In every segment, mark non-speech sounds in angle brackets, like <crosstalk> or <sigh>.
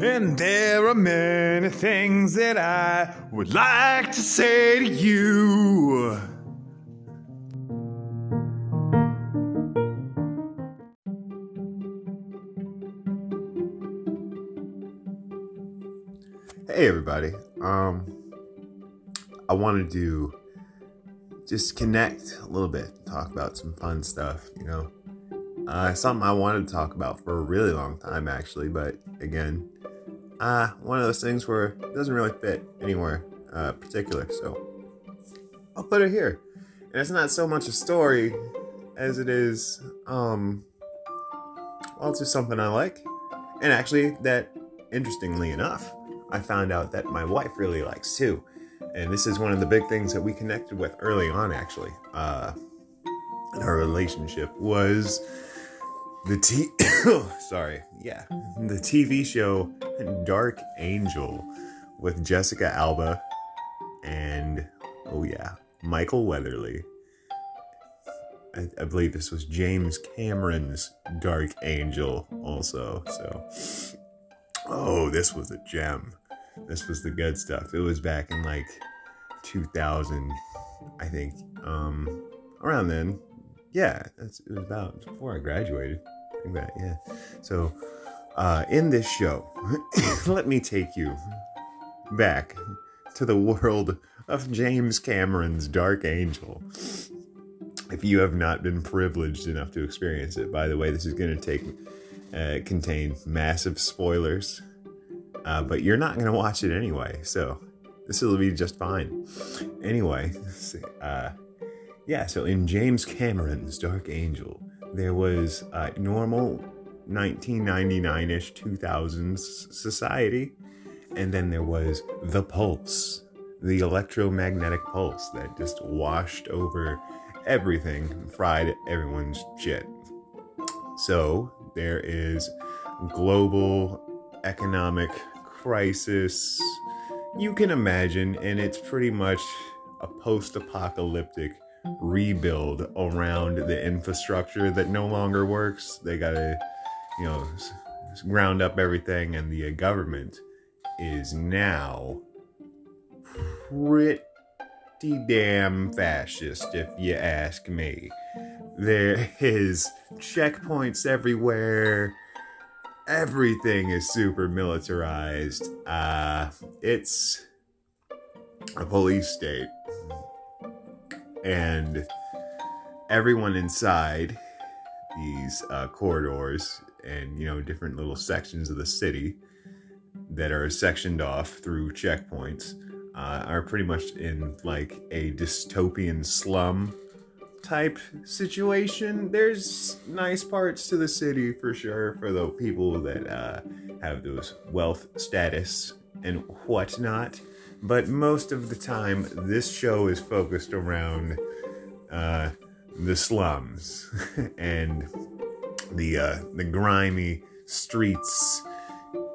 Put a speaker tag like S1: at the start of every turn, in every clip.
S1: And there are many things that I would like to say to you. Hey everybody. Um I wanted to just connect a little bit, talk about some fun stuff, you know. Uh something I wanted to talk about for a really long time actually, but again, uh one of those things where it doesn't really fit anywhere uh particular, so I'll put it here. And it's not so much a story as it is um well it's just something I like. And actually that interestingly enough, I found out that my wife really likes too. And this is one of the big things that we connected with early on, actually, uh, in our relationship was the T. <coughs> sorry, yeah, the TV show Dark Angel with Jessica Alba and oh yeah, Michael Weatherly. I, I believe this was James Cameron's Dark Angel, also. So, oh, this was a gem this was the good stuff. It was back in like 2000, I think. Um, around then, yeah, that's it was about before I graduated. Think yeah. So, uh, in this show, <coughs> let me take you back to the world of James Cameron's Dark Angel. If you have not been privileged enough to experience it, by the way, this is going to take uh, contain massive spoilers uh, but you're not going to watch it anyway, so this will be just fine. Anyway, <laughs> uh, yeah, so in James Cameron's Dark Angel, there was a normal 1999 ish 2000s society, and then there was the pulse, the electromagnetic pulse that just washed over everything, fried everyone's shit. So there is global economic crisis you can imagine, and it's pretty much a post apocalyptic rebuild around the infrastructure that no longer works. They gotta, you know, ground up everything, and the government is now pretty damn fascist, if you ask me. There is checkpoints everywhere everything is super militarized. Uh, it's a police state. And everyone inside these uh, corridors and, you know, different little sections of the city that are sectioned off through checkpoints uh, are pretty much in like a dystopian slum type situation. There's nice parts to the city for sure for the people that uh, have those wealth status and whatnot. But most of the time, this show is focused around uh, the slums <laughs> and the uh, the grimy streets,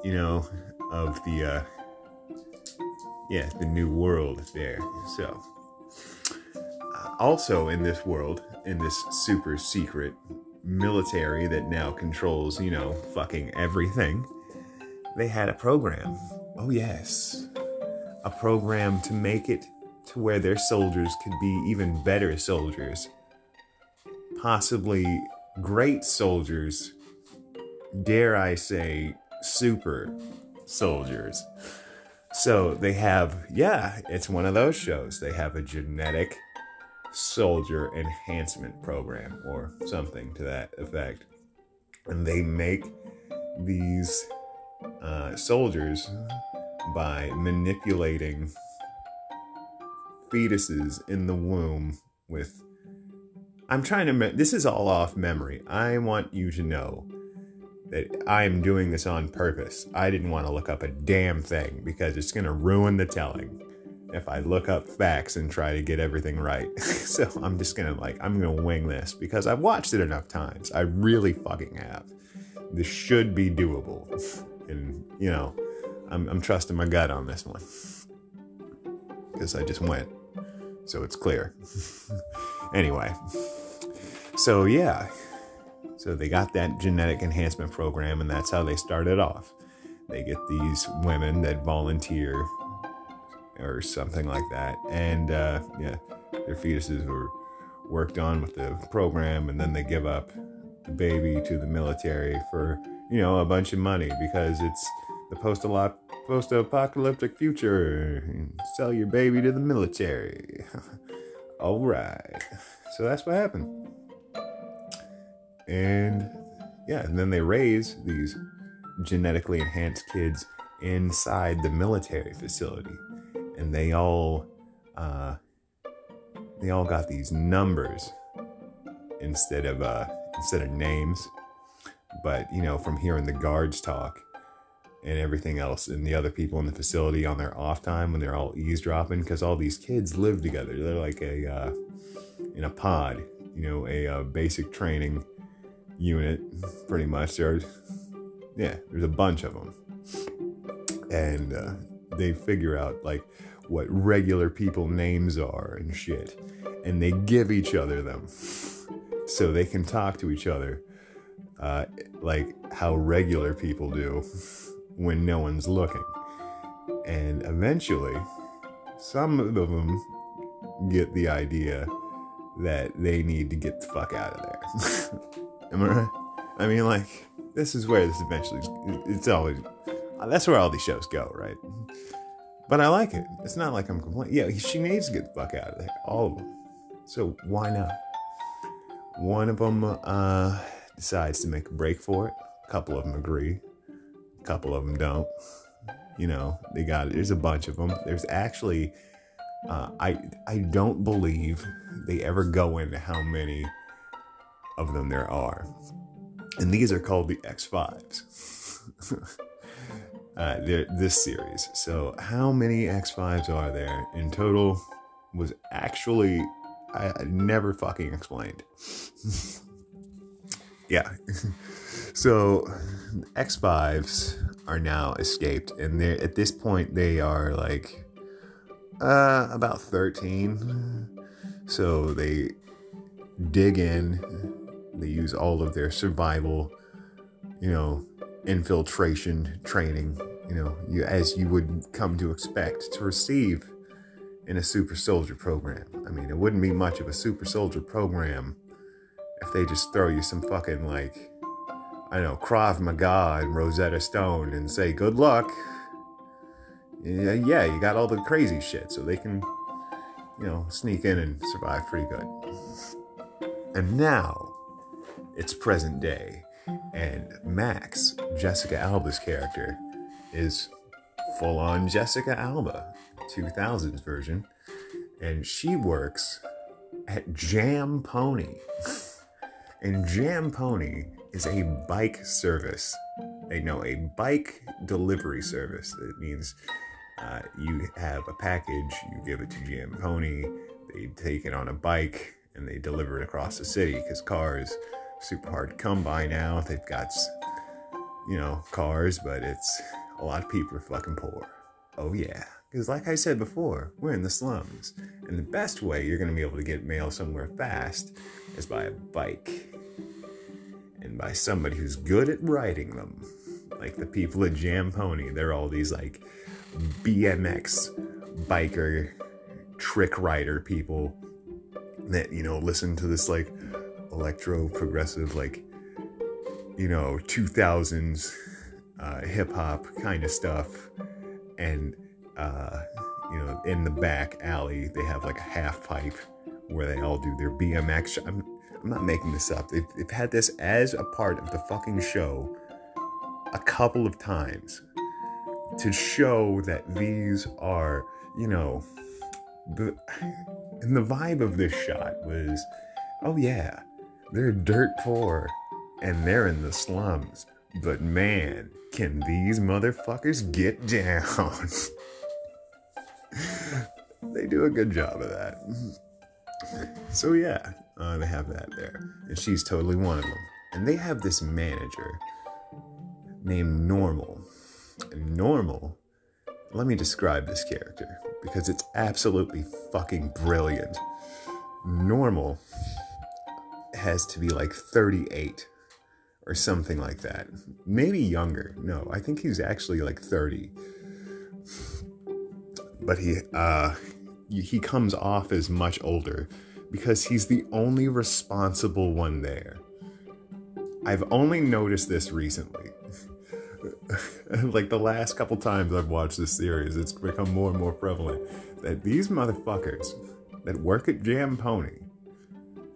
S1: you know, of the uh, yeah the new world there. So also in this world, in this super secret military that now controls, you know, fucking everything, they had a program. Oh, yes. A program to make it to where their soldiers could be even better soldiers. Possibly great soldiers. Dare I say, super soldiers. So they have, yeah, it's one of those shows. They have a genetic soldier enhancement program or something to that effect. And they make these uh, soldiers by manipulating fetuses in the womb with. I'm trying to. This is all off memory. I want you to know that I am doing this on purpose. I didn't want to look up a damn thing because it's going to ruin the telling if I look up facts and try to get everything right. <laughs> so I'm just gonna like I'm gonna wing this because I've watched it enough times. I really fucking have. This should be doable, <laughs> and you know, I'm, I'm trusting my gut on this one because I just went, so it's clear. <laughs> anyway, so yeah, so they got that genetic enhancement program, and that's how they started off. they get these women that volunteer or something like that. And uh, yeah, their fetuses were worked on with the program, and then they give up the baby to the military for you know a bunch of money because it's the post-apocalyptic future. Sell your baby to the military. <laughs> All right, so that's what happened. And yeah, and then they raise these genetically enhanced kids inside the military facility, and they all uh, they all got these numbers instead of uh, instead of names. But you know, from hearing the guards talk and everything else, and the other people in the facility on their off time when they're all eavesdropping, because all these kids live together. They're like a uh, in a pod, you know, a uh, basic training unit, pretty much. There's yeah, there's a bunch of them, and uh, they figure out like what regular people names are and shit, and they give each other them so they can talk to each other uh, like how regular people do when no one's looking. And eventually, some of them get the idea that they need to get the fuck out of there. <laughs> Am I right? I mean, like, this is where this eventually, it's always, that's where all these shows go, right? But I like it. It's not like I'm complaining. Yeah, she needs to get the fuck out of there. All of them. So why not? One of them uh, decides to make a break for it. A couple of them agree. A couple of them don't. You know, they got it. There's a bunch of them. There's actually, uh, I I don't believe they ever go into how many of them there are, and these are called the X Fives. <laughs> uh, this series. So, how many X5s are there in total? Was actually I, I never fucking explained. <laughs> yeah. <laughs> so, X5s are now escaped, and they at this point they are like uh, about 13. So they dig in, they use all of their survival, you know, infiltration training, you know, you, as you would come to expect to receive in a super soldier program. I mean, it wouldn't be much of a super soldier program if they just throw you some fucking like, I don't know, Krav Maga and Rosetta Stone and say, good luck. Yeah, yeah, you got all the crazy shit, so they can, you know, sneak in and survive pretty good. And now, it's present day and Max, Jessica Alba's character, is full on Jessica Alba, 2000s version. And she works at Jam Pony. <laughs> and Jam Pony is a bike service. They know a bike delivery service. That means uh, you have a package, you give it to Jam Pony, they take it on a bike, and they deliver it across the city because cars super hard to come by now. They've got, you know, cars, but it's a lot of people are fucking poor. Oh, yeah. Because, like I said before, we're in the slums. And the best way you're going to be able to get mail somewhere fast is by a bike. And by somebody who's good at riding them. Like the people at Jam Pony. They're all these, like, BMX biker, trick rider people that, you know, listen to this, like, electro progressive, like, you know, 2000s uh, hip hop kind of stuff. And, uh, you know, in the back alley, they have like a half pipe where they all do their BMX. I'm, I'm not making this up. They've, they've had this as a part of the fucking show a couple of times to show that these are, you know, the and the vibe of this shot was, oh yeah, they're dirt poor and they're in the slums. But man, can these motherfuckers get <laughs> down? They do a good job of that. So, yeah, uh, they have that there. And she's totally one of them. And they have this manager named Normal. Normal, let me describe this character because it's absolutely fucking brilliant. Normal has to be like 38 or something like that. Maybe younger. No, I think he's actually like 30. But he uh he comes off as much older because he's the only responsible one there. I've only noticed this recently. <laughs> like the last couple times I've watched this series, it's become more and more prevalent that these motherfuckers that work at Jam Pony,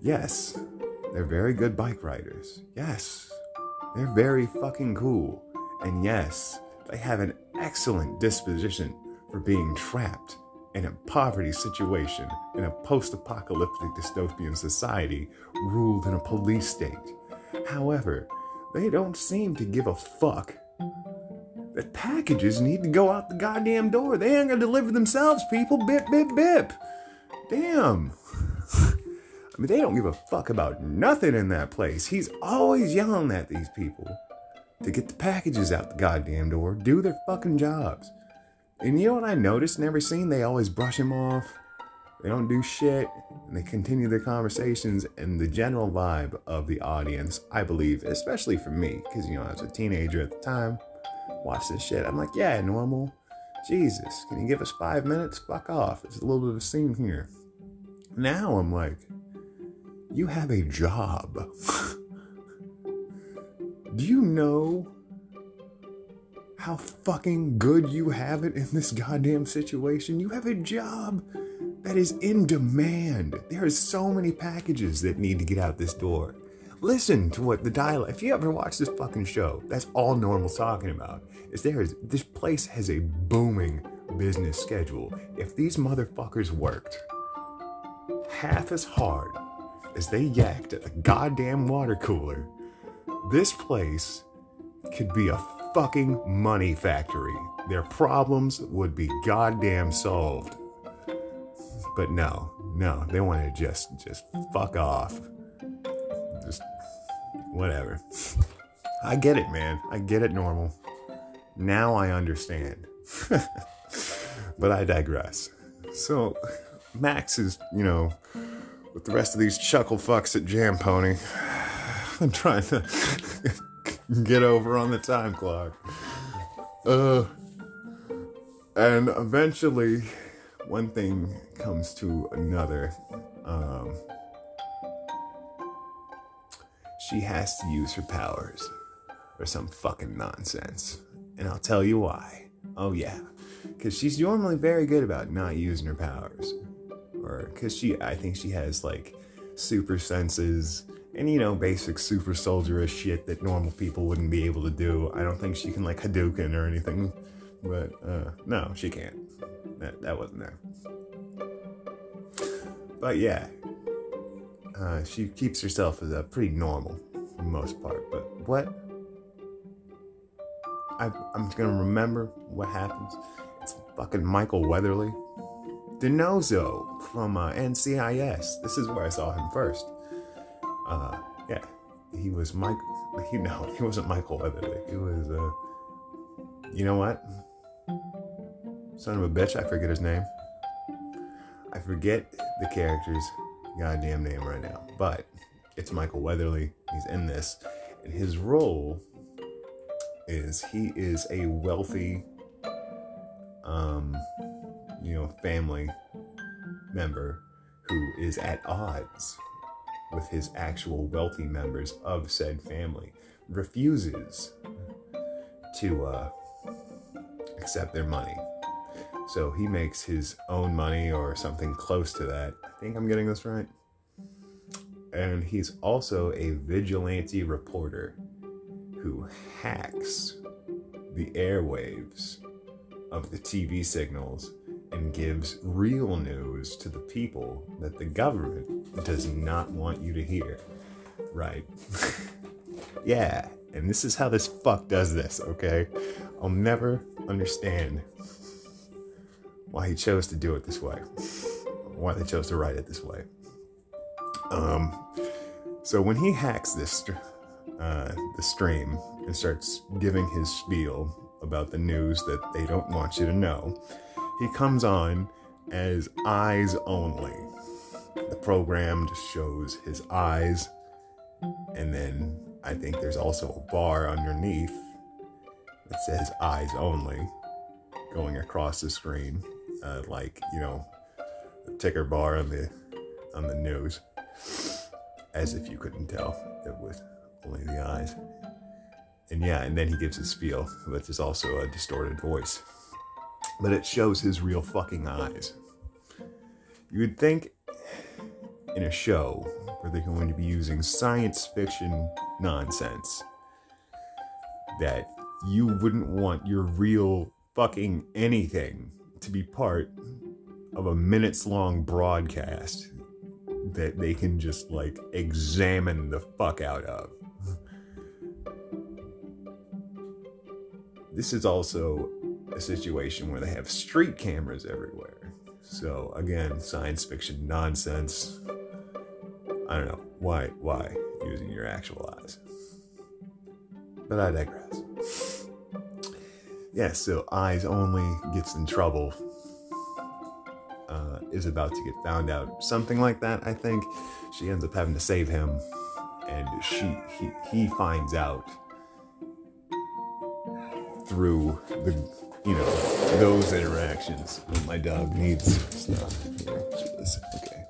S1: yes, they're very good bike riders. Yes, they're very fucking cool. And yes, they have an excellent disposition for being trapped in a poverty situation in a post apocalyptic dystopian society ruled in a police state. However, they don't seem to give a fuck that packages need to go out the goddamn door. They ain't gonna deliver themselves, people. Bip, bip, bip. Damn. I mean, they don't give a fuck about nothing in that place. He's always yelling at these people to get the packages out the goddamn door, do their fucking jobs. And you know what I noticed in every scene? They always brush him off. They don't do shit. And they continue their conversations. And the general vibe of the audience, I believe, especially for me, because, you know, I was a teenager at the time, watch this shit. I'm like, yeah, normal. Jesus, can you give us five minutes? Fuck off. It's a little bit of a scene here. Now I'm like, you have a job. <laughs> Do you know how fucking good you have it in this goddamn situation? You have a job that is in demand. There are so many packages that need to get out this door. Listen to what the dialogue. If you ever watch this fucking show, that's all Normal's talking about. Is there is this place has a booming business schedule. If these motherfuckers worked half as hard as they yacked at the goddamn water cooler, this place could be a fucking money factory. Their problems would be goddamn solved. But no, no, they want to just just fuck off. Just whatever. <laughs> I get it, man. I get it normal. Now I understand. <laughs> but I digress. So Max is, you know, with the rest of these chuckle fucks at Jam Pony. <sighs> I'm trying to <laughs> <laughs> get over on the time clock. Uh, and eventually, one thing comes to another. Um, she has to use her powers or some fucking nonsense. And I'll tell you why. Oh, yeah. Because she's normally very good about not using her powers or because she i think she has like super senses and you know basic super soldierish shit that normal people wouldn't be able to do. I don't think she can like hadouken or anything but uh no she can't. That, that wasn't there. But yeah. Uh, she keeps herself as a pretty normal for the most part but what? I, i'm gonna remember what happens. It's fucking michael weatherly. DiNozzo from uh, NCIS. This is where I saw him first. Uh, yeah, he was Mike. <laughs> He no, he wasn't Michael Weatherly. He was uh, you know what? Son of a bitch, I forget his name. I forget the character's goddamn name right now, but it's Michael Weatherly. He's in this, and his role is he is a wealthy um you know, family member who is at odds with his actual wealthy members of said family refuses to uh, accept their money. So he makes his own money or something close to that. I think I'm getting this right. And he's also a vigilante reporter who hacks the airwaves of the TV signals and gives real news to the people that the government does not want you to hear. Right. <laughs> yeah, and this is how this fuck does this, okay? I'll never understand why he chose to do it this way. Why they chose to write it this way. Um so when he hacks this uh, the stream and starts giving his spiel about the news that they don't want you to know, he comes on as eyes only. The program just shows his eyes, and then I think there's also a bar underneath that says eyes only going across the screen, uh, like, you know, the ticker bar on the on the news, as if you couldn't tell it was only the eyes. And yeah, and then he gives his spiel, but there's also a distorted voice. But it shows his real fucking eyes. You would think in a show where they're going to be using science fiction nonsense that you wouldn't want your real fucking anything to be part of a minutes long broadcast that they can just like examine the fuck out of. This is also a situation where they have street cameras everywhere. So again, science fiction nonsense. I don't know why why using your actual eyes. But I digress. Yeah, so eyes only gets in trouble. Uh, is about to get found out. Something like that, I think. She ends up having to save him, and she he he finds out through the you know those interactions. My dog needs stuff. Okay.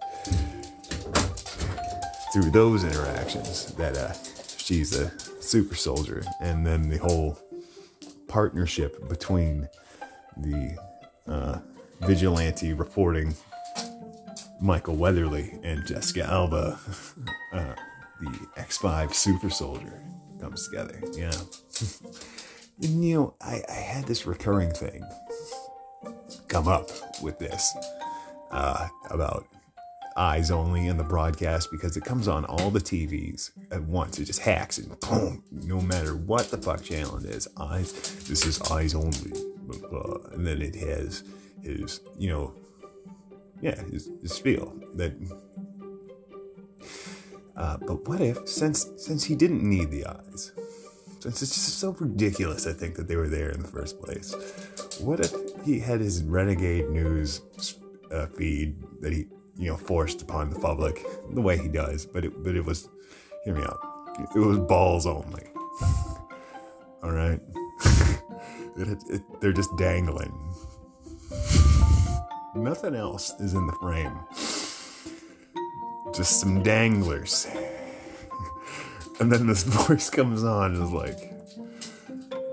S1: Through those interactions that uh, she's a super soldier, and then the whole partnership between the uh, vigilante reporting Michael Weatherly and Jessica Alba, <laughs> uh, the X5 super soldier, comes together. Yeah. <laughs> you know, I, I, had this recurring thing come up with this uh, about eyes only in the broadcast because it comes on all the TVs at once. It just hacks and boom, no matter what the fuck channel it is, eyes, this is eyes only. And then it has his, you know, yeah, his, his feel that. Uh, but what if, since since he didn't need the eyes, it's just so ridiculous, I think that they were there in the first place. What if he had his renegade news uh, feed that he you know, forced upon the public the way he does. But it, but it was, hear me out. It was balls only. <laughs> All right, <laughs> it, it, they're just dangling. Nothing else is in the frame. Just some danglers. And then this <laughs> voice comes on is like,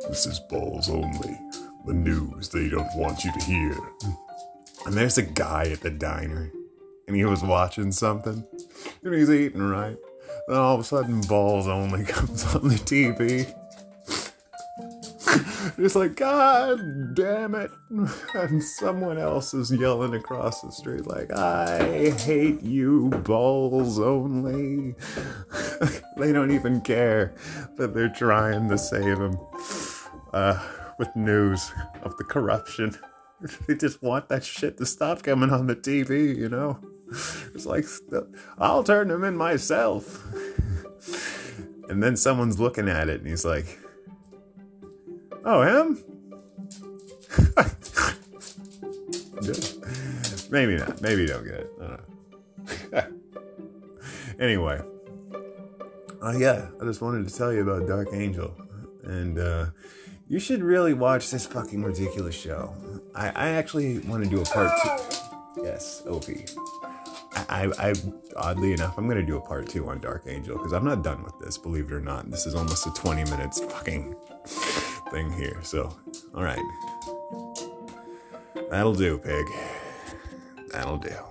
S1: "This is balls only. The news they don't want you to hear." And there's a guy at the diner and he was watching something and he's eating right. Then all of a sudden, balls only <laughs> comes on the TV. It's <laughs> like, God damn it. And someone else is yelling across the street, like, I hate you, balls only. They don't even care that they're trying to save him uh, with news of the corruption. <laughs> They just want that shit to stop coming on the TV, you know? It's like, I'll turn them in myself. and then someone's looking at it and he's like, Oh, him? <laughs> Maybe not. Maybe you don't get it. <laughs> anyway. Uh, yeah, I just wanted to tell you about Dark Angel. And uh, you should really watch this fucking ridiculous show. I, I actually want to do a part two. Yes, Opie. I, I, oddly enough, I'm gonna do a part two on Dark Angel because I'm not done with this. Believe it or not, this is almost a 20 minutes fucking thing here. So, all right, that'll do, pig. That'll do.